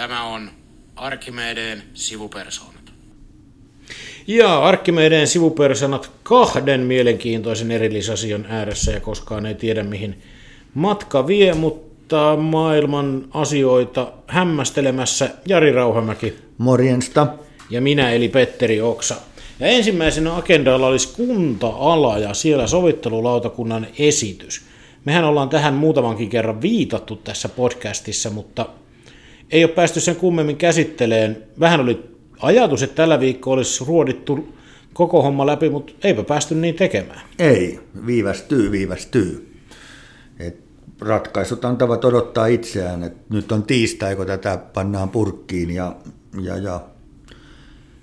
Tämä on Arkimedeen sivupersoonat. Ja Arkkimedeen sivupersonat kahden mielenkiintoisen erillisasian ääressä ja koskaan ei tiedä mihin matka vie, mutta maailman asioita hämmästelemässä Jari Rauhamäki Morjensta. ja minä eli Petteri Oksa. Ja ensimmäisenä agendalla olisi kunta-ala ja siellä sovittelulautakunnan esitys. Mehän ollaan tähän muutamankin kerran viitattu tässä podcastissa, mutta ei ole päästy sen kummemmin käsitteleen. Vähän oli ajatus, että tällä viikolla olisi ruodittu koko homma läpi, mutta eipä päästy niin tekemään. Ei, viivästyy, viivästyy. Et ratkaisut antavat odottaa itseään. Et nyt on tiistai, kun tätä pannaan purkkiin ja, ja, ja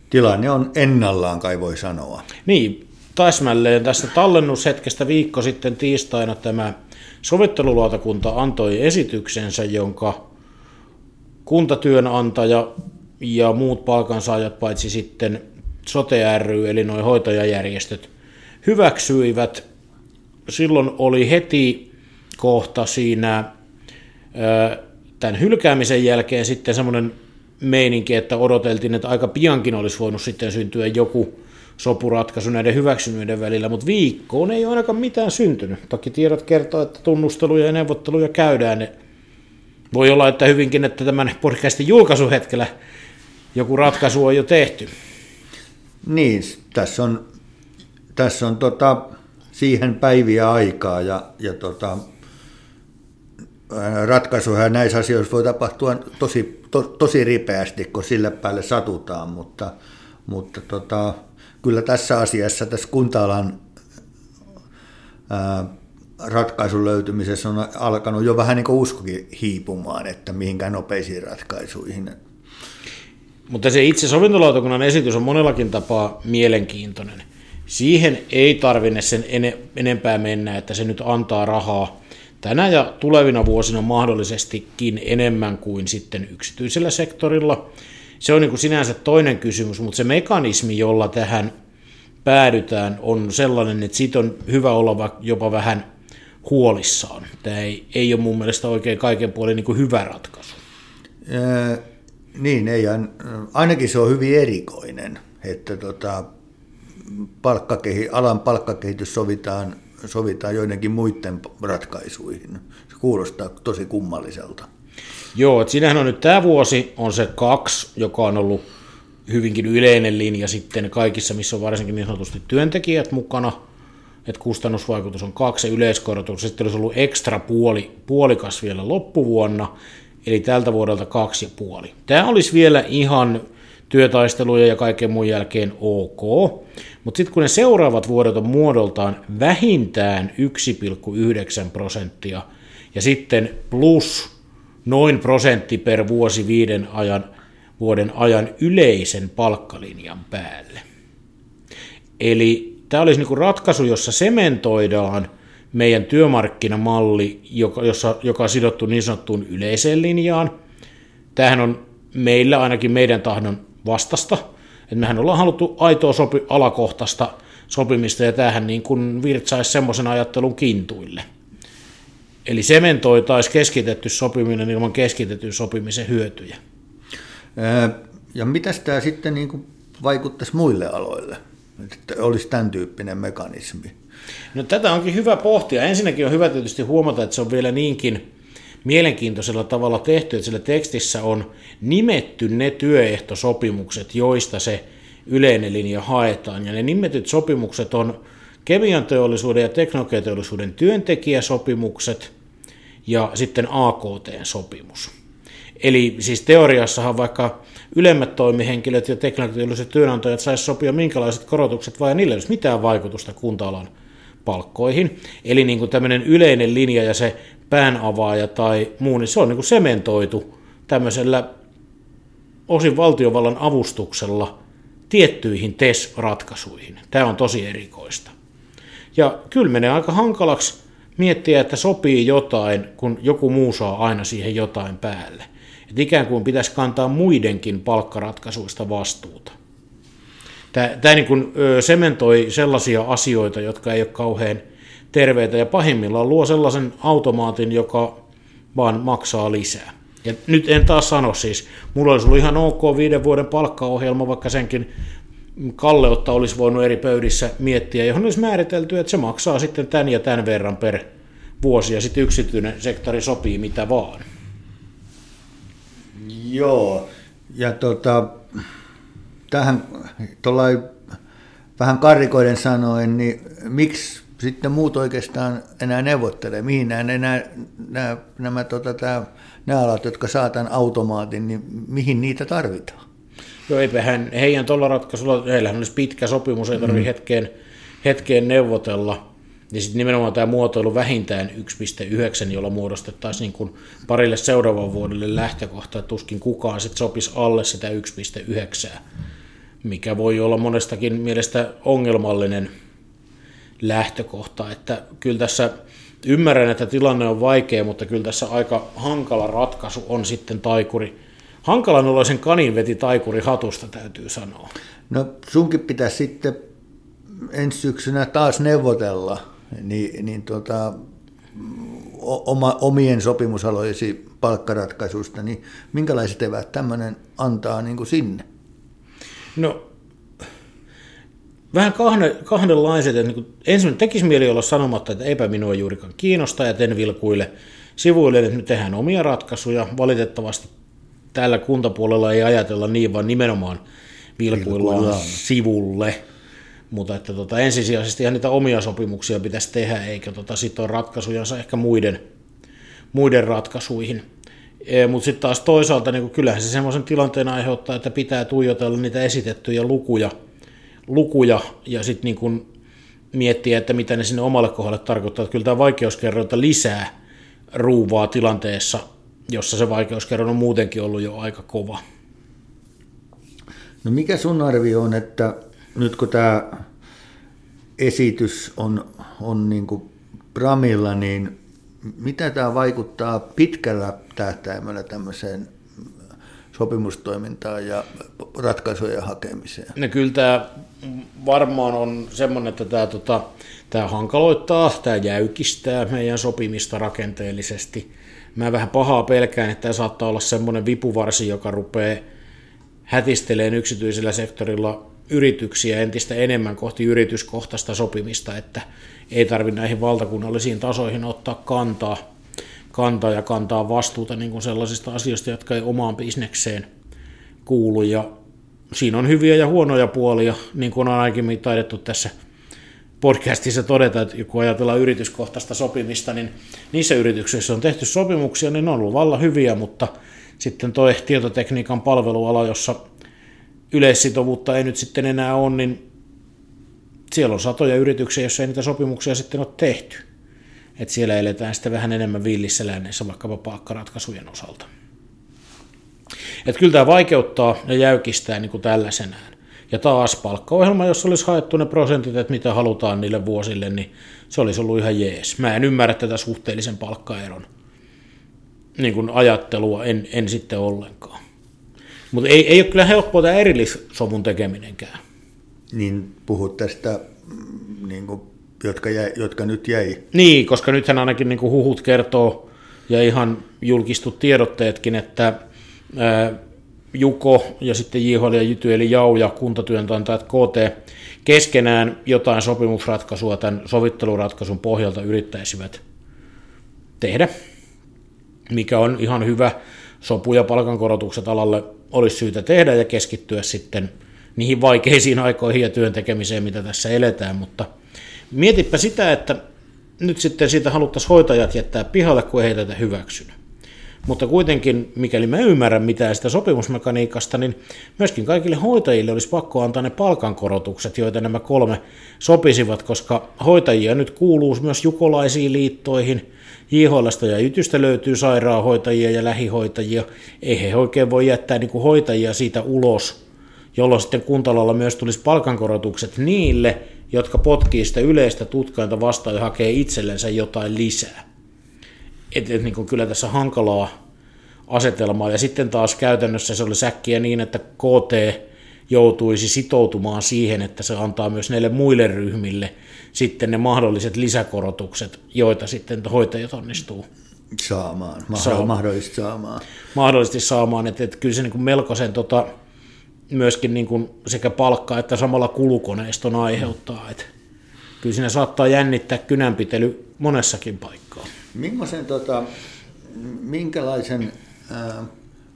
tilanne on ennallaan, kai voi sanoa. Niin, täsmälleen tästä tallennushetkestä viikko sitten tiistaina tämä sovittelulautakunta antoi esityksensä, jonka kuntatyönantaja ja muut palkansaajat, paitsi sitten sote ry, eli noin hoitajajärjestöt, hyväksyivät. Silloin oli heti kohta siinä tämän hylkäämisen jälkeen sitten semmoinen meininki, että odoteltiin, että aika piankin olisi voinut sitten syntyä joku sopuratkaisu näiden hyväksyneiden välillä, mutta viikkoon ei ole ainakaan mitään syntynyt. Toki tiedot kertoo, että tunnusteluja ja neuvotteluja käydään. Ne voi olla, että hyvinkin, että tämän podcastin julkaisuhetkellä joku ratkaisu on jo tehty. Niin, tässä on, tässä on tota, siihen päiviä aikaa ja, ja tota, ää, ratkaisuja näissä asioissa voi tapahtua tosi, to, tosi ripeästi, kun sille päälle satutaan, mutta, mutta tota, kyllä tässä asiassa, tässä ää, ratkaisun löytymisessä on alkanut jo vähän niin kuin uskokin hiipumaan, että mihinkään nopeisiin ratkaisuihin. Mutta se itse sovintolautakunnan esitys on monellakin tapaa mielenkiintoinen. Siihen ei tarvinne sen enempää mennä, että se nyt antaa rahaa tänä ja tulevina vuosina mahdollisestikin enemmän kuin sitten yksityisellä sektorilla. Se on niin kuin sinänsä toinen kysymys, mutta se mekanismi, jolla tähän päädytään, on sellainen, että siitä on hyvä olla jopa vähän huolissaan. Tämä ei, ei ole mun mielestä oikein kaiken puolin niin kuin hyvä ratkaisu. Ää, niin, ei, ainakin se on hyvin erikoinen, että tota, palkkakehi, alan palkkakehitys sovitaan, sovitaan joidenkin muiden ratkaisuihin. Se kuulostaa tosi kummalliselta. Joo, että siinähän on nyt tämä vuosi on se kaksi, joka on ollut hyvinkin yleinen linja sitten kaikissa, missä on varsinkin niin sanotusti työntekijät mukana, että kustannusvaikutus on kaksi yleiskorotus, sitten olisi ollut ekstra puoli, puolikas vielä loppuvuonna, eli tältä vuodelta kaksi ja puoli. Tämä olisi vielä ihan työtaisteluja ja kaiken muun jälkeen ok, mutta sitten kun ne seuraavat vuodet on muodoltaan vähintään 1,9 prosenttia ja sitten plus noin prosentti per vuosi viiden ajan, vuoden ajan yleisen palkkalinjan päälle. Eli tämä olisi niin ratkaisu, jossa sementoidaan meidän työmarkkinamalli, joka, jossa, joka on sidottu niin sanottuun yleiseen linjaan. Tämähän on meillä ainakin meidän tahdon vastasta. Että mehän ollaan haluttu aitoa sopi, alakohtaista sopimista ja tämähän niin kuin virtsaisi semmoisen ajattelun kintuille. Eli sementoitaisi keskitetty sopiminen ilman keskitetyn sopimisen hyötyjä. Ja mitä tämä sitten niin kuin vaikuttaisi muille aloille? Olisi tämän tyyppinen mekanismi. No tätä onkin hyvä pohtia. Ensinnäkin on hyvä tietysti huomata, että se on vielä niinkin mielenkiintoisella tavalla tehty, että sillä tekstissä on nimetty ne työehtosopimukset, joista se yleinen linja haetaan. Ja ne nimetyt sopimukset on kemian teollisuuden ja teknologiateollisuuden työntekijäsopimukset ja sitten AKT-sopimus. Eli siis teoriassahan vaikka ylemmät toimihenkilöt ja teknologialliset työnantajat saisi sopia minkälaiset korotukset, vai niillä ei olisi mitään vaikutusta kunta-alan palkkoihin. Eli niin kuin tämmöinen yleinen linja ja se päänavaaja tai muu, niin se on niin kuin sementoitu tämmöisellä osin valtiovallan avustuksella tiettyihin TES-ratkaisuihin. Tämä on tosi erikoista. Ja kyllä menee aika hankalaksi miettiä, että sopii jotain, kun joku muu saa aina siihen jotain päälle. Että ikään kuin pitäisi kantaa muidenkin palkkaratkaisuista vastuuta. Tämä, tämä niin kuin sementoi sellaisia asioita, jotka ei ole kauhean terveitä ja pahimmillaan luo sellaisen automaatin, joka vaan maksaa lisää. Ja nyt en taas sano siis, mulla olisi ollut ihan ok viiden vuoden palkkaohjelma, vaikka senkin kalleutta olisi voinut eri pöydissä miettiä, johon olisi määritelty, että se maksaa sitten tämän ja tämän verran per vuosi, ja sitten yksityinen sektori sopii mitä vaan. Joo, ja tota, tähän tuollain vähän karikoiden sanoen, niin miksi sitten muut oikeastaan enää neuvottelee, mihin nämä, nämä, nämä, nämä tota, tämä, nämä alat, jotka saa tämän automaatin, niin mihin niitä tarvitaan? Joo, eipä hän, heidän tuolla ratkaisulla, heillähän olisi pitkä sopimus, ei tarvitse mm. hetkeen, hetkeen neuvotella. Ja sitten nimenomaan tämä muotoilu vähintään 1.9, jolla muodostettaisiin niin kuin parille seuraavan vuodelle lähtökohta, että tuskin kukaan sitten sopisi alle sitä 1.9, mikä voi olla monestakin mielestä ongelmallinen lähtökohta. Että kyllä tässä ymmärrän, että tilanne on vaikea, mutta kyllä tässä aika hankala ratkaisu on sitten taikuri. Hankalan oloisen kanin veti taikuri hatusta, täytyy sanoa. No sunkin pitäisi sitten ensi syksynä taas neuvotella niin, niin tuota, oma, omien sopimusalojesi palkkaratkaisusta, niin minkälaiset eväät tämmöinen antaa niin kuin sinne? No vähän kahden, kahdenlaiset. Niin ensimmäinen tekisi mieli olla sanomatta, että eipä minua juurikaan kiinnosta ja ten vilkuille sivuille, että me tehdään omia ratkaisuja. Valitettavasti tällä kuntapuolella ei ajatella niin, vaan nimenomaan vilkuillaan, vilkuillaan. sivulle. Mutta että tota, ensisijaisesti ihan niitä omia sopimuksia pitäisi tehdä, eikä tota, sitoa ratkaisujansa ehkä muiden, muiden ratkaisuihin. E, Mutta sitten taas toisaalta niin kyllähän se semmoisen tilanteen aiheuttaa, että pitää tuijotella niitä esitettyjä lukuja, lukuja ja sitten niin miettiä, että mitä ne sinne omalle kohdalle tarkoittaa. Että kyllä tämä vaikeuskerrointa lisää ruuvaa tilanteessa, jossa se vaikeuskerroin on muutenkin ollut jo aika kova. No mikä sun arvio on, että nyt kun tämä esitys on, on niin kuin Pramilla, niin mitä tämä vaikuttaa pitkällä tähtäimellä tämmöiseen sopimustoimintaan ja ratkaisujen hakemiseen? No kyllä tämä varmaan on semmoinen, että tämä, tota, tämä hankaloittaa, tämä jäykistää meidän sopimista rakenteellisesti. Mä vähän pahaa pelkään, että tämä saattaa olla semmoinen vipuvarsi, joka rupeaa hätisteleen yksityisellä sektorilla yrityksiä entistä enemmän kohti yrityskohtaista sopimista, että ei tarvitse näihin valtakunnallisiin tasoihin ottaa kantaa, kantaa ja kantaa vastuuta niin kuin sellaisista asioista, jotka ei omaan bisnekseen kuulu. Ja siinä on hyviä ja huonoja puolia, niin kuin on ainakin taidettu tässä podcastissa todeta, että kun ajatellaan yrityskohtaista sopimista, niin niissä yrityksissä on tehty sopimuksia, niin ne on ollut vallan hyviä, mutta sitten tuo tietotekniikan palveluala, jossa yleissitovuutta ei nyt sitten enää ole, niin siellä on satoja yrityksiä, joissa ei niitä sopimuksia sitten ole tehty. Et siellä eletään sitten vähän enemmän villissä länneissä vaikkapa palkkaratkaisujen osalta. Et kyllä tämä vaikeuttaa ja jäykistää niin kuin tällaisenään. Ja taas palkkaohjelma, jos olisi haettu ne prosentit, että mitä halutaan niille vuosille, niin se olisi ollut ihan jees. Mä en ymmärrä tätä suhteellisen palkkaeron niin kuin ajattelua, en, en sitten ollenkaan. Mutta ei, ei ole kyllä helppoa tämä erillissovun tekeminenkään. Niin puhut tästä, mm, niin kuin, jotka, jäi, jotka nyt jäi. Niin, koska nythän ainakin niin kuin huhut kertoo ja ihan julkistut tiedotteetkin, että ää, Juko ja sitten JHL ja Jyty eli Jau ja kuntatyöntäjät KT keskenään jotain sopimusratkaisua tämän sovitteluratkaisun pohjalta yrittäisivät tehdä, mikä on ihan hyvä sopu ja palkankorotukset alalle olisi syytä tehdä ja keskittyä sitten niihin vaikeisiin aikoihin ja työn tekemiseen, mitä tässä eletään, mutta mietipä sitä, että nyt sitten siitä haluttaisiin hoitajat jättää pihalle, kun ei tätä hyväksynyt. Mutta kuitenkin, mikäli mä ymmärrän mitään sitä sopimusmekaniikasta, niin myöskin kaikille hoitajille olisi pakko antaa ne palkankorotukset, joita nämä kolme sopisivat, koska hoitajia nyt kuuluu myös jukolaisiin liittoihin, JHLsta ja Ytystä löytyy sairaanhoitajia ja lähihoitajia. Ei he oikein voi jättää niin kuin hoitajia siitä ulos, jolloin sitten kuntalalla myös tulisi palkankorotukset niille, jotka potkii sitä yleistä tutkainta vastaan ja hakee itsellensä jotain lisää. Et, et, niin kuin kyllä tässä hankalaa asetelmaa. Ja sitten taas käytännössä se oli säkkiä niin, että KT joutuisi sitoutumaan siihen, että se antaa myös näille muille ryhmille sitten ne mahdolliset lisäkorotukset, joita sitten hoitajat onnistuu saamaan, Saamaan. mahdollisesti saamaan. mahdollisesti saamaan, että, että kyllä se niin kuin melkoisen tota, myöskin niin kuin sekä palkka että samalla kulukoneiston aiheuttaa, että kyllä siinä saattaa jännittää kynänpitely monessakin paikkaa. Tota, minkälaisen, ää,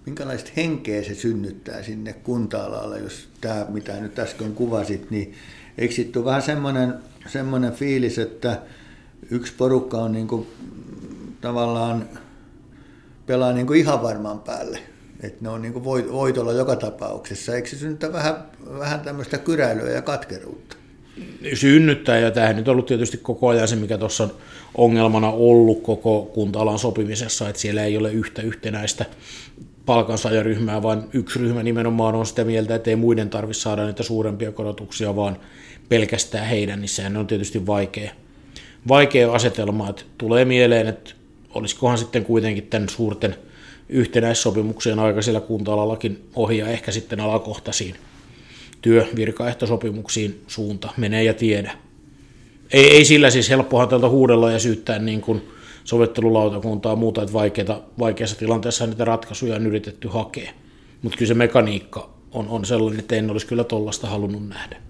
minkälaista henkeä se synnyttää sinne kunta-alalle, jos tämä, mitä nyt äsken kuvasit, niin eikö sitten ole vähän semmoinen, semmoinen fiilis, että yksi porukka on niin kuin, tavallaan pelaa niin kuin ihan varman päälle. Että ne on niin kuin voitolla joka tapauksessa. Eikö se synnytä vähän, vähän tämmöistä kyräilyä ja katkeruutta? synnyttää, ja tämähän nyt on ollut tietysti koko ajan se, mikä tuossa on ongelmana ollut koko kunta-alan sopimisessa, että siellä ei ole yhtä yhtenäistä palkansaajaryhmää, vaan yksi ryhmä nimenomaan on sitä mieltä, että ei muiden tarvitse saada niitä suurempia korotuksia, vaan pelkästään heidän, niin sehän on tietysti vaikea, vaikea asetelma, että tulee mieleen, että olisikohan sitten kuitenkin tämän suurten yhtenäissopimuksien aika siellä kunta-alallakin ohi ja ehkä sitten alakohtaisiin työvirkaehtosopimuksiin suunta menee ja tiedä. Ei, ei sillä siis helppohan tältä huudella ja syyttää niin kuin sovittelulautakuntaa muuta, että vaikeita, vaikeassa tilanteessa niitä ratkaisuja on yritetty hakea. Mutta kyllä se mekaniikka on, on sellainen, että en olisi kyllä tollasta halunnut nähdä.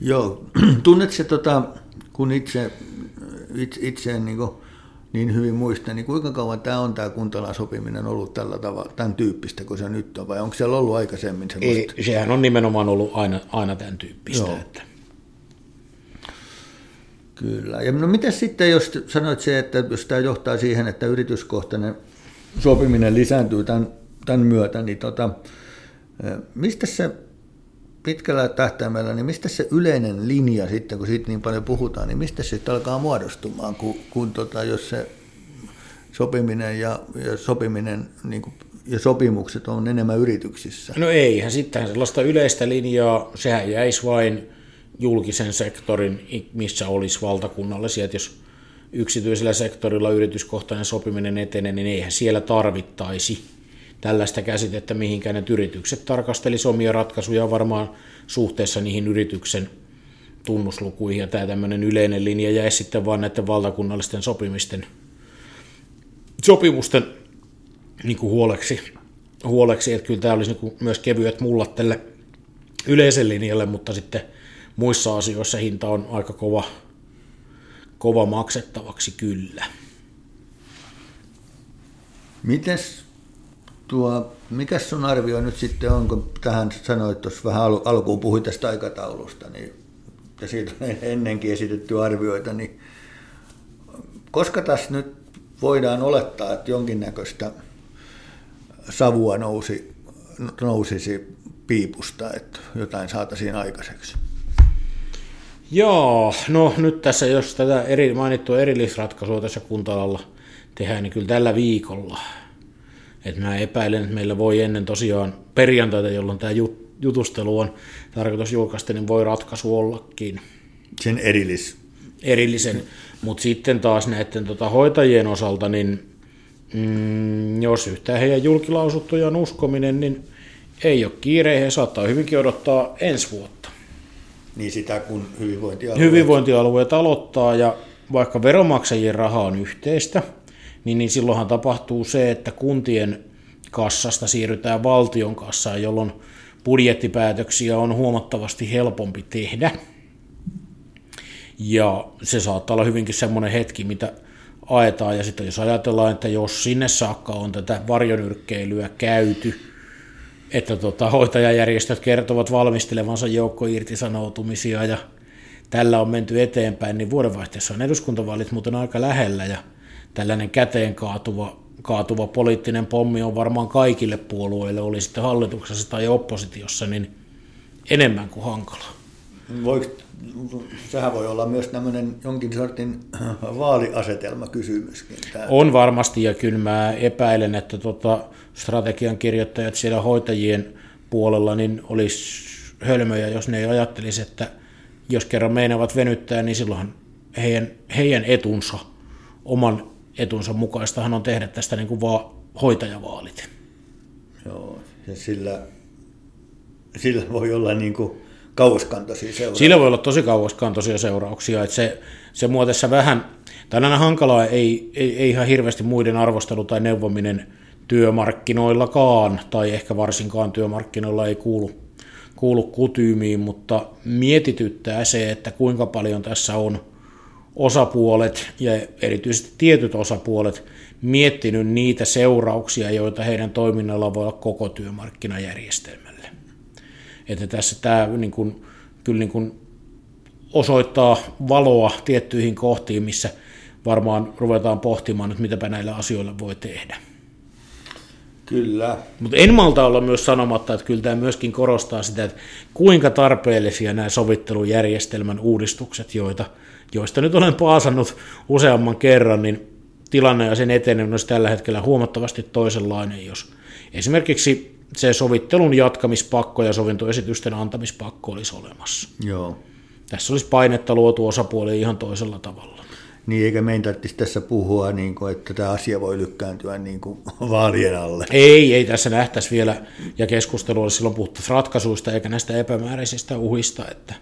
Joo, tunnetko tota, kun itse, itse, itse niin, kuin, niin hyvin muistan, niin kuinka kauan tämä on tämä kuntalan sopiminen ollut tällä tavalla, tämän tyyppistä kuin se nyt on, vai onko siellä ollut aikaisemmin semmoista? Ei, sehän on nimenomaan ollut aina, aina tämän tyyppistä. Joo. Että. Kyllä. Ja no miten sitten, jos sanoit se, että jos tämä johtaa siihen, että yrityskohtainen sopiminen lisääntyy tämän, tämän myötä, niin tota, mistä se pitkällä tähtäimellä, niin mistä se yleinen linja sitten, kun siitä niin paljon puhutaan, niin mistä se sitten alkaa muodostumaan, kun, kun tota, jos se sopiminen ja, ja sopiminen niin kuin, ja sopimukset on enemmän yrityksissä? No eihän sitten sellaista yleistä linjaa, sehän jäisi vain julkisen sektorin, missä olisi valtakunnallisia, että jos yksityisellä sektorilla yrityskohtainen sopiminen etenee, niin eihän siellä tarvittaisi tällaista käsitettä, mihinkään. Ne yritykset tarkastelisi omia ratkaisuja varmaan suhteessa niihin yrityksen tunnuslukuihin, ja tämä tämmöinen yleinen linja jäisi sitten vaan näiden valtakunnallisten sopimisten, sopimusten niin kuin huoleksi, huoleksi, että kyllä tämä olisi niin kuin myös kevyet mullat tälle yleisen linjalle, mutta sitten muissa asioissa hinta on aika kova, kova maksettavaksi kyllä. Mites tuo, mikä sun arvio nyt sitten on, kun tähän sanoit tuossa vähän al- alkuun puhuit tästä aikataulusta, niin, ja siitä on ennenkin esitetty arvioita, niin koska tässä nyt voidaan olettaa, että jonkinnäköistä savua nousi, nousisi piipusta, että jotain saataisiin aikaiseksi? Joo, no nyt tässä, jos tätä eri, mainittua erillisratkaisua tässä kunta tehdään, niin kyllä tällä viikolla. Et mä epäilen, että meillä voi ennen tosiaan perjantaita, jolloin tämä jutustelu on tarkoitus julkaista, niin voi ratkaisu ollakin. Sen erillis. Erillisen, mutta sitten taas näiden tota, hoitajien osalta, niin mm, jos yhtään heidän julkilausuttujaan uskominen, niin ei ole kiire, he saattaa hyvinkin odottaa ensi vuotta. Niin sitä kun hyvinvointialueet... Hyvinvointialueet aloittaa ja vaikka veronmaksajien raha on yhteistä, niin, niin silloinhan tapahtuu se, että kuntien kassasta siirrytään valtion kassaan, jolloin budjettipäätöksiä on huomattavasti helpompi tehdä. Ja se saattaa olla hyvinkin semmoinen hetki, mitä aetaan. Ja sitten jos ajatellaan, että jos sinne saakka on tätä varjonyrkkeilyä käyty, että tota, hoitajajärjestöt kertovat valmistelevansa joukko irtisanoutumisia ja tällä on menty eteenpäin, niin vuodenvaihteessa on eduskuntavaalit muuten aika lähellä ja tällainen käteen kaatuva, kaatuva poliittinen pommi on varmaan kaikille puolueille, oli sitten hallituksessa tai oppositiossa, niin enemmän kuin hankala. Voiko, sehän voi olla myös tämmöinen jonkin sortin vaaliasetelma kysymyskin. On varmasti, ja kyllä mä epäilen, että tota, strategian kirjoittajat siellä hoitajien puolella niin olisi hölmöjä, jos ne ei ajattelisi, että jos kerran meinaavat venyttää, niin silloin heidän, heidän etunsa, oman etunsa mukaistahan on tehdä tästä niin kuin vaan hoitajavaalit. Joo, ja sillä, sillä voi olla niin kuin kauaskantoisia seurauksia. Sillä voi olla tosi kauaskantoisia seurauksia, että se, se mua tässä vähän, on aina hankalaa, ei, ei, ei ihan hirveästi muiden arvostelu tai neuvominen työmarkkinoillakaan, tai ehkä varsinkaan työmarkkinoilla ei kuulu, kuulu kutyymiin, mutta mietityttää se, että kuinka paljon tässä on osapuolet ja erityisesti tietyt osapuolet miettinyt niitä seurauksia, joita heidän toiminnalla voi olla koko työmarkkinajärjestelmälle. Että tässä tämä niin kuin, kyllä niin kuin osoittaa valoa tiettyihin kohtiin, missä varmaan ruvetaan pohtimaan, että mitäpä näillä asioilla voi tehdä. Kyllä. Mutta en malta olla myös sanomatta, että kyllä tämä myöskin korostaa sitä, että kuinka tarpeellisia nämä sovittelujärjestelmän uudistukset, joita, joista nyt olen paasannut useamman kerran, niin tilanne ja sen eteneminen olisi tällä hetkellä huomattavasti toisenlainen, jos esimerkiksi se sovittelun jatkamispakko ja sovintoesitysten antamispakko olisi olemassa. Joo. Tässä olisi painetta luotu osapuoli ihan toisella tavalla. Niin, eikä meidän tarvitsisi tässä puhua, niin kuin, että tämä asia voi lykkääntyä niin kuin vaalien alle. Ei, ei tässä nähtäisi vielä, ja keskustelu olisi silloin puhuttu ratkaisuista eikä näistä epämääräisistä uhista, että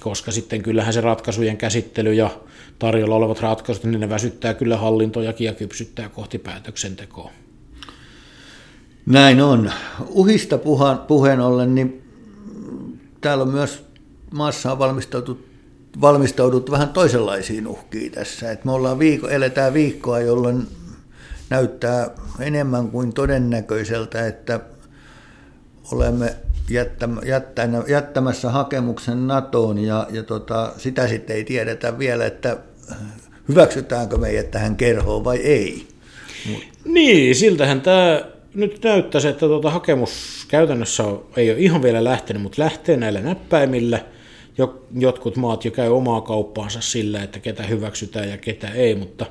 koska sitten kyllähän se ratkaisujen käsittely ja tarjolla olevat ratkaisut, niin ne väsyttää kyllä hallintojakin ja kypsyttää kohti päätöksentekoa. Näin on. Uhista puheen ollen, niin täällä on myös maassa on valmistauduttu vähän toisenlaisiin uhkiin tässä. Et me ollaan viikko, eletään viikkoa, jolloin näyttää enemmän kuin todennäköiseltä, että olemme jättämässä hakemuksen NATOon ja, ja tota, sitä sitten ei tiedetä vielä, että hyväksytäänkö meidät tähän kerhoon vai ei. Niin, siltähän tämä nyt näyttäisi, että tuota hakemus käytännössä ei ole ihan vielä lähtenyt, mutta lähtee näillä näppäimillä. Jotkut maat jo käy omaa kauppaansa sillä, että ketä hyväksytään ja ketä ei, mutta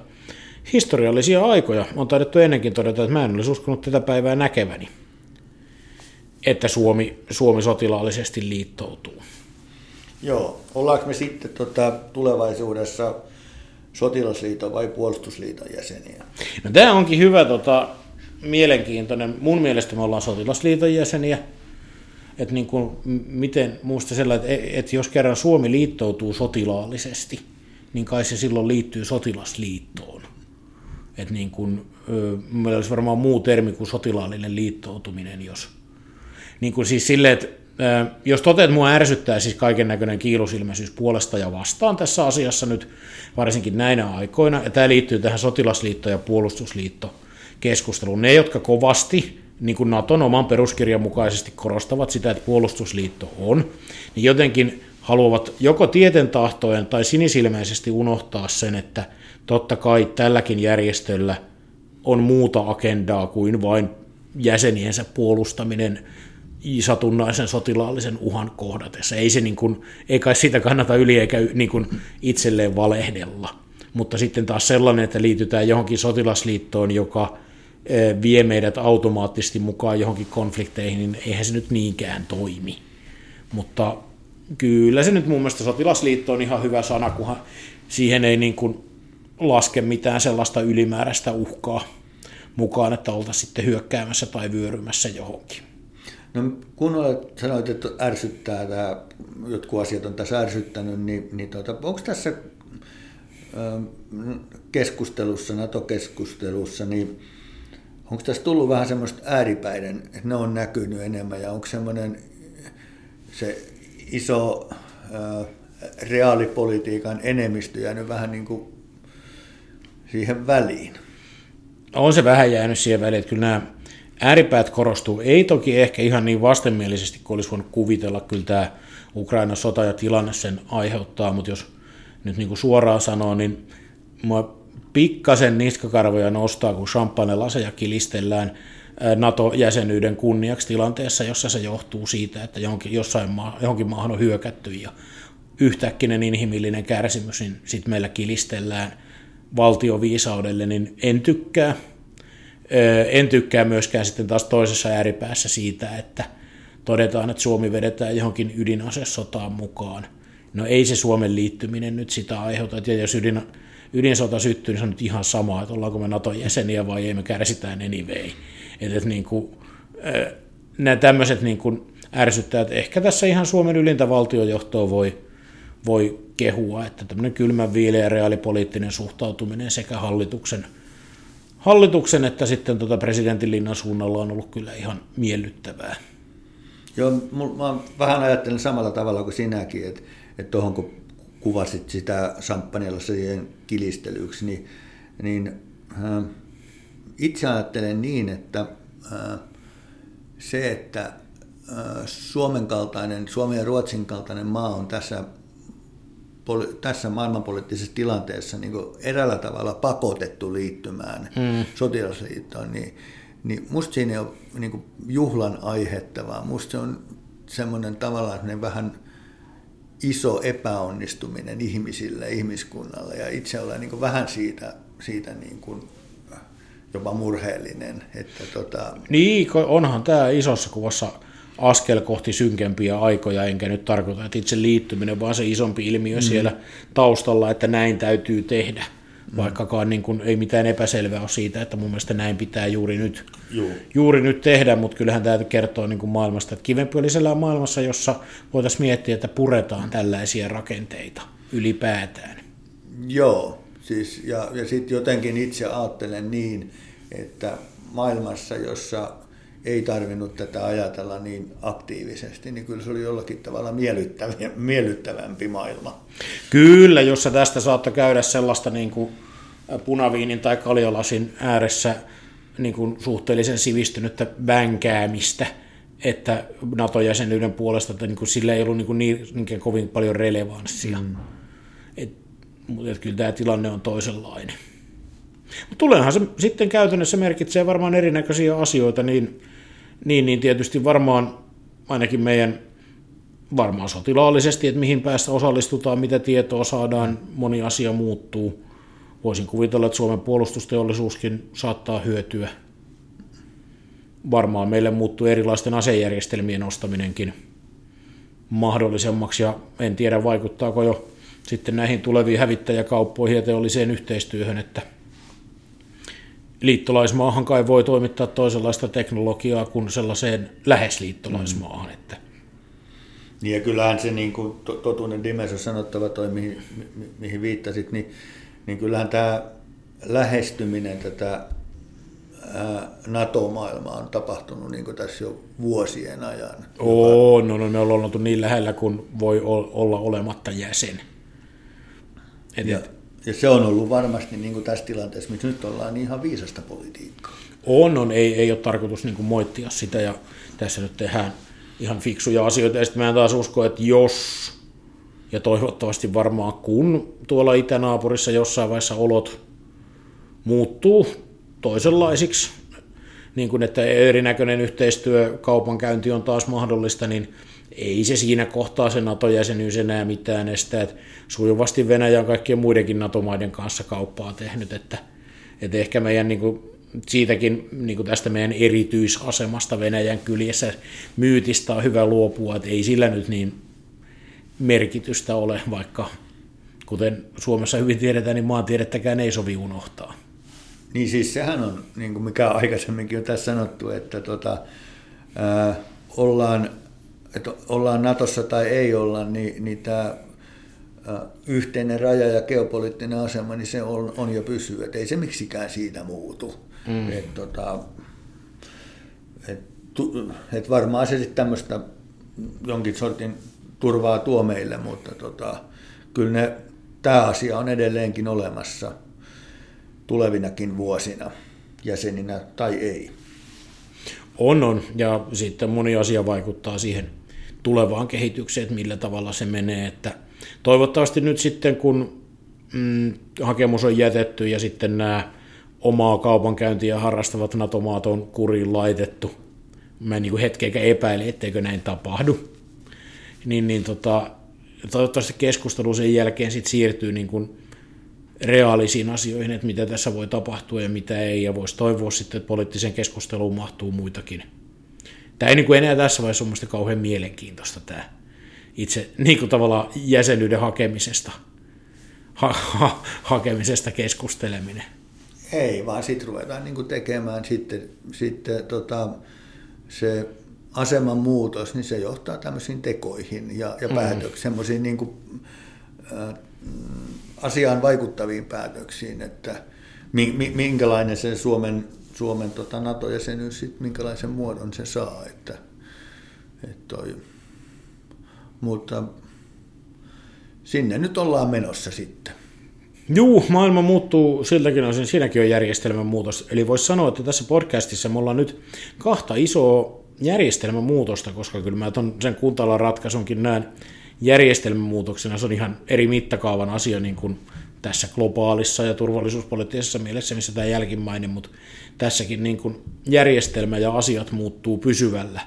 historiallisia aikoja on taidettu ennenkin todeta, että mä en olisi uskonut tätä päivää näkeväni että Suomi, Suomi sotilaallisesti liittoutuu. Joo, ollaanko me sitten tota, tulevaisuudessa sotilasliiton vai puolustusliiton jäseniä? No, tämä onkin hyvä, tota, mielenkiintoinen. Mun mielestä me ollaan sotilasliiton jäseniä. Että niin kuin, miten, muista sellainen, että, että jos kerran Suomi liittoutuu sotilaallisesti, niin kai se silloin liittyy sotilasliittoon. Että niin kuin, meillä olisi varmaan muu termi kuin sotilaallinen liittoutuminen, jos, niin kuin siis silleen, että jos toteat, mua ärsyttää siis kaiken näköinen kiilusilmäisyys puolesta ja vastaan tässä asiassa nyt, varsinkin näinä aikoina, ja tämä liittyy tähän sotilasliitto- ja puolustusliitto keskusteluun. Ne, jotka kovasti, niin kuin Naton oman peruskirjan mukaisesti korostavat sitä, että puolustusliitto on, niin jotenkin haluavat joko tieten tahtojen tai sinisilmäisesti unohtaa sen, että totta kai tälläkin järjestöllä on muuta agendaa kuin vain jäseniensä puolustaminen satunnaisen sotilaallisen uhan kohdatessa. Ei, se niin kuin, ei kai siitä kannata yli eikä niin kuin itselleen valehdella. Mutta sitten taas sellainen, että liitytään johonkin sotilasliittoon, joka vie meidät automaattisesti mukaan johonkin konflikteihin, niin eihän se nyt niinkään toimi. Mutta kyllä se nyt mun mielestä sotilasliitto on ihan hyvä sana, kunhan siihen ei niin kuin laske mitään sellaista ylimääräistä uhkaa mukaan, että oltaisiin sitten hyökkäämässä tai vyörymässä johonkin. No kun olet, sanoit, että ärsyttää tämä, jotkut asiat on tässä ärsyttänyt, niin, niin tuota, onko tässä keskustelussa, NATO-keskustelussa, niin onko tässä tullut vähän semmoista ääripäiden, että ne on näkynyt enemmän ja onko semmoinen se iso äh, reaalipolitiikan enemmistö jäänyt vähän niin kuin siihen väliin? On se vähän jäänyt siihen väliin, että kyllä nämä ääripäät korostuu. Ei toki ehkä ihan niin vastenmielisesti kuin olisi voinut kuvitella. Kyllä tämä Ukrainan sota ja tilanne sen aiheuttaa, mutta jos nyt niin kuin suoraan sanoo, niin mua pikkasen niskakarvoja nostaa, kun champagne-laseja kilistellään NATO-jäsenyyden kunniaksi tilanteessa, jossa se johtuu siitä, että johonkin, jossain maa, johonkin maahan on hyökätty ja yhtäkkinen inhimillinen kärsimys, niin sitten meillä kilistellään valtioviisaudelle, niin en tykkää. En tykkää myöskään sitten taas toisessa ääripäässä siitä, että todetaan, että Suomi vedetään johonkin ydinasesotaan mukaan. No ei se Suomen liittyminen nyt sitä aiheuta, että jos ydin, ydinsota syttyy, niin se on nyt ihan sama, että ollaanko me Naton jäseniä vai ei, me kärsitään anyway. Että, että niin kuin, nämä tämmöiset niin kuin ärsyttää, että ehkä tässä ihan Suomen ylintä valtiojohtoa voi, voi kehua, että tämmöinen kylmän viileä reaalipoliittinen suhtautuminen sekä hallituksen, hallituksen että sitten tuota presidentin linnan suunnalla on ollut kyllä ihan miellyttävää. Joo, mä vähän ajattelen samalla tavalla kuin sinäkin, että, että tuohon kun kuvasit sitä samppanjalla siihen kilistelyksi, niin, niin äh, itse ajattelen niin, että äh, se, että äh, Suomen kaltainen, Suomen ja Ruotsin kaltainen maa on tässä, poli, tässä maailmanpoliittisessa tilanteessa niin erällä tavalla pakotettu liittymään mm. sotilasliittoon, niin, niin musta siinä ei ole niin juhlan aihetta, vaan musta se on semmoinen tavallaan vähän iso epäonnistuminen ihmisille, ihmiskunnalle, ja itse olen niin vähän siitä, siitä niin kuin jopa murheellinen. Että tota... Niin, onhan tämä isossa kuvassa askel kohti synkempiä aikoja, enkä nyt tarkoita, että itse liittyminen, vaan se isompi ilmiö mm. siellä taustalla, että näin täytyy tehdä. Mm. Vaikkakaan niin kuin, ei mitään epäselvää ole siitä, että mun mielestä näin pitää juuri nyt, Juu. juuri nyt tehdä, mutta kyllähän tämä kertoo niin kuin maailmasta, että kivempi oli sellainen maailmassa, jossa voitaisiin miettiä, että puretaan tällaisia rakenteita ylipäätään. Joo, siis, ja, ja sitten jotenkin itse ajattelen niin, että maailmassa, jossa ei tarvinnut tätä ajatella niin aktiivisesti, niin kyllä se oli jollakin tavalla miellyttävämpi maailma. Kyllä, jossa tästä saattoi käydä sellaista niin kuin punaviinin tai kaljalasin ääressä niin kuin suhteellisen sivistynyttä vänkäämistä, että NATO-jäsenyyden puolesta että niin kuin sillä ei ollut niin, kuin niin, niin kovin paljon relevanssia. Mm. Et, mutta et kyllä tämä tilanne on toisenlainen. Mutta tuleehan se sitten käytännössä merkitsee varmaan erinäköisiä asioita, niin, niin, niin tietysti varmaan ainakin meidän varmaan sotilaallisesti, että mihin päästä osallistutaan, mitä tietoa saadaan, moni asia muuttuu. Voisin kuvitella, että Suomen puolustusteollisuuskin saattaa hyötyä. Varmaan meille muuttuu erilaisten asejärjestelmien ostaminenkin mahdollisemmaksi, ja en tiedä vaikuttaako jo sitten näihin tuleviin hävittäjäkauppoihin ja teolliseen yhteistyöhön, että – liittolaismaahan kai voi toimittaa toisenlaista teknologiaa kuin sellaiseen lähes liittolaismaahan. Mm. Että. Niin ja kyllähän se niin kuin totuuden dimensio sanottava toi, mihin, mihin viittasit, niin, niin kyllähän tämä lähestyminen tätä NATO-maailmaa on tapahtunut niin kuin tässä jo vuosien ajan. Oo, no, no me ollaan oltu niin lähellä kuin voi olla olematta jäsen. Et, ja, ja se on ollut varmasti niin kuin tässä tilanteessa, missä nyt ollaan niin ihan viisasta politiikkaa. On, on. Ei, ei ole tarkoitus niin kuin moittia sitä ja tässä nyt tehdään ihan fiksuja asioita. Ja sitten mä taas usko, että jos ja toivottavasti varmaan kun tuolla itänaapurissa jossain vaiheessa olot muuttuu toisenlaisiksi, niin kuin että erinäköinen yhteistyö, kaupankäynti on taas mahdollista, niin ei se siinä kohtaa se NATO-jäsenyys enää mitään estä, että sujuvasti Venäjä on kaikkien muidenkin NATO-maiden kanssa kauppaa tehnyt, että, että ehkä meidän niin kuin, siitäkin niin kuin tästä meidän erityisasemasta Venäjän kyljessä myytistä on hyvä luopua, että ei sillä nyt niin merkitystä ole, vaikka kuten Suomessa hyvin tiedetään, niin maantiedettäkään ei sovi unohtaa. Niin siis sehän on, niin kuin mikä aikaisemminkin on tässä sanottu, että tota, ää, ollaan että ollaan Natossa tai ei olla, niin, niin tämä yhteinen raja ja geopoliittinen asema, niin se on, on jo pysyy, että ei se miksikään siitä muutu. Mm. Et, tota, et, et varmaan se sitten tämmöistä jonkin sortin turvaa tuo meille, mutta tota, kyllä ne, tämä asia on edelleenkin olemassa tulevinakin vuosina jäseninä tai ei. On, on. Ja sitten moni asia vaikuttaa siihen tulevaan kehitykseen, että millä tavalla se menee. Että toivottavasti nyt sitten, kun mm, hakemus on jätetty ja sitten nämä omaa kaupankäyntiä harrastavat NATO-maat on kuriin laitettu, mä en niin hetkeäkään epäile, etteikö näin tapahdu, niin, niin tota, toivottavasti keskustelu sen jälkeen sit siirtyy niin kuin reaalisiin asioihin, että mitä tässä voi tapahtua ja mitä ei, ja voisi toivoa sitten, että poliittiseen keskusteluun mahtuu muitakin tämä ei niin kuin enää tässä vaiheessa ole kauhean mielenkiintoista tämä itse niin kuin tavallaan jäsenyyden hakemisesta, ha, ha, hakemisesta keskusteleminen. Ei, vaan sitten ruvetaan niin kuin tekemään sitten, sitten tota, se aseman muutos, niin se johtaa tämmöisiin tekoihin ja, ja mm. päätöksiin, semmoisiin niin kuin asiaan vaikuttaviin päätöksiin, että minkälainen se Suomen, Suomen tota NATO-jäsenyys, sit, minkälaisen muodon se saa. Että, että toi. Mutta sinne nyt ollaan menossa sitten. Juu, maailma muuttuu siltäkin osin, siinäkin on järjestelmän muutos. Eli voisi sanoa, että tässä podcastissa me ollaan nyt kahta isoa järjestelmän muutosta, koska kyllä mä ton, sen kuntalan ratkaisunkin näen järjestelmän muutoksena. Se on ihan eri mittakaavan asia niin kuin tässä globaalissa ja turvallisuuspoliittisessa mielessä, missä tämä jälkimmäinen, mutta tässäkin niin kuin järjestelmä ja asiat muuttuu pysyvällä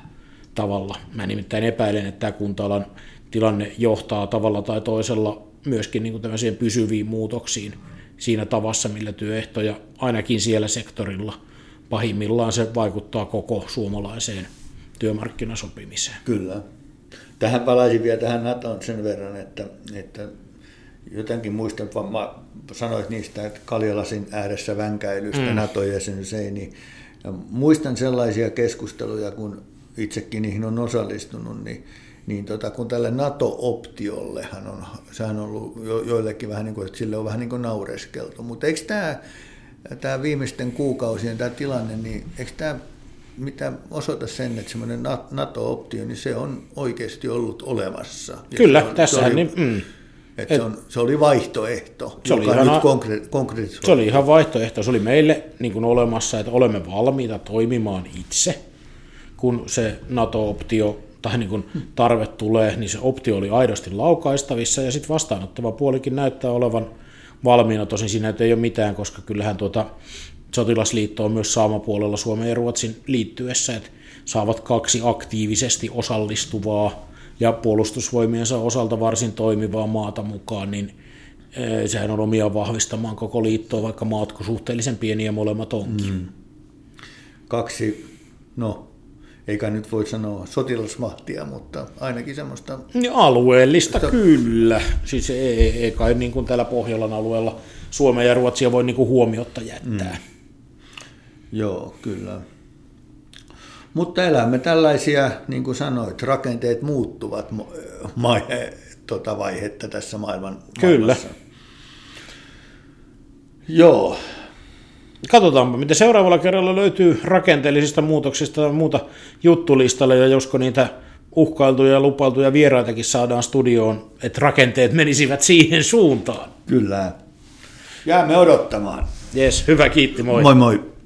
tavalla. Mä nimittäin epäilen, että tämä kuntalan tilanne johtaa tavalla tai toisella myöskin niin kuin pysyviin muutoksiin siinä tavassa, millä työehtoja ainakin siellä sektorilla pahimmillaan se vaikuttaa koko suomalaiseen työmarkkinasopimiseen. Kyllä. Tähän palaisin vielä tähän NATOon sen verran, että, että jotenkin muistan, mä sanoit niistä, että Kaljalasin ääressä vänkäilystä mm. NATO-jäsenyys ei, niin ja muistan sellaisia keskusteluja, kun itsekin niihin on osallistunut, niin niin tota, kun tälle NATO-optiollehan on, sehän on ollut jo, joillekin vähän niin kuin, että sille on vähän niin kuin naureskeltu, mutta eikö tämä, tämä viimeisten kuukausien tämä tilanne, niin eikö tämä mitä osoita sen, että semmoinen NATO-optio, niin se on oikeasti ollut olemassa. Ja Kyllä, on, tässä oli, niin, mm. että se, on, se oli vaihtoehto, se oli ihan, nyt konkre- konkreettisesti. Se oli ihan vaihtoehto, se oli meille niin kuin olemassa, että olemme valmiita toimimaan itse, kun se NATO-optio tai niin kuin tarve tulee, niin se optio oli aidosti laukaistavissa ja sitten vastaanottava puolikin näyttää olevan valmiina. Tosin siinä ei ole mitään, koska kyllähän tuota sotilasliitto on myös saamapuolella Suomen ja Ruotsin liittyessä, että saavat kaksi aktiivisesti osallistuvaa ja puolustusvoimiensa osalta varsin toimivaa maata mukaan, niin e, sehän on omia vahvistamaan koko liittoa, vaikka maat suhteellisen pieniä molemmat onkin. Mm. Kaksi, no eikä nyt voi sanoa sotilasmahtia, mutta ainakin semmoista... Ja alueellista sitä... kyllä. Siis ei, ei kai niin kuin täällä Pohjolan alueella Suomea ja Ruotsia voi niin kuin huomiotta jättää. Mm. Joo, kyllä. Mutta elämme tällaisia, niin kuin sanoit, rakenteet muuttuvat ma- tota vaihetta tässä maailman Kyllä. Maailmassa. Joo, Katsotaanpa, mitä seuraavalla kerralla löytyy rakenteellisista muutoksista ja muuta juttulistalle, ja josko niitä uhkailtuja ja lupailtuja vieraitakin saadaan studioon, että rakenteet menisivät siihen suuntaan. Kyllä. Jäämme odottamaan. Jes, hyvä kiitti, moi. Moi moi.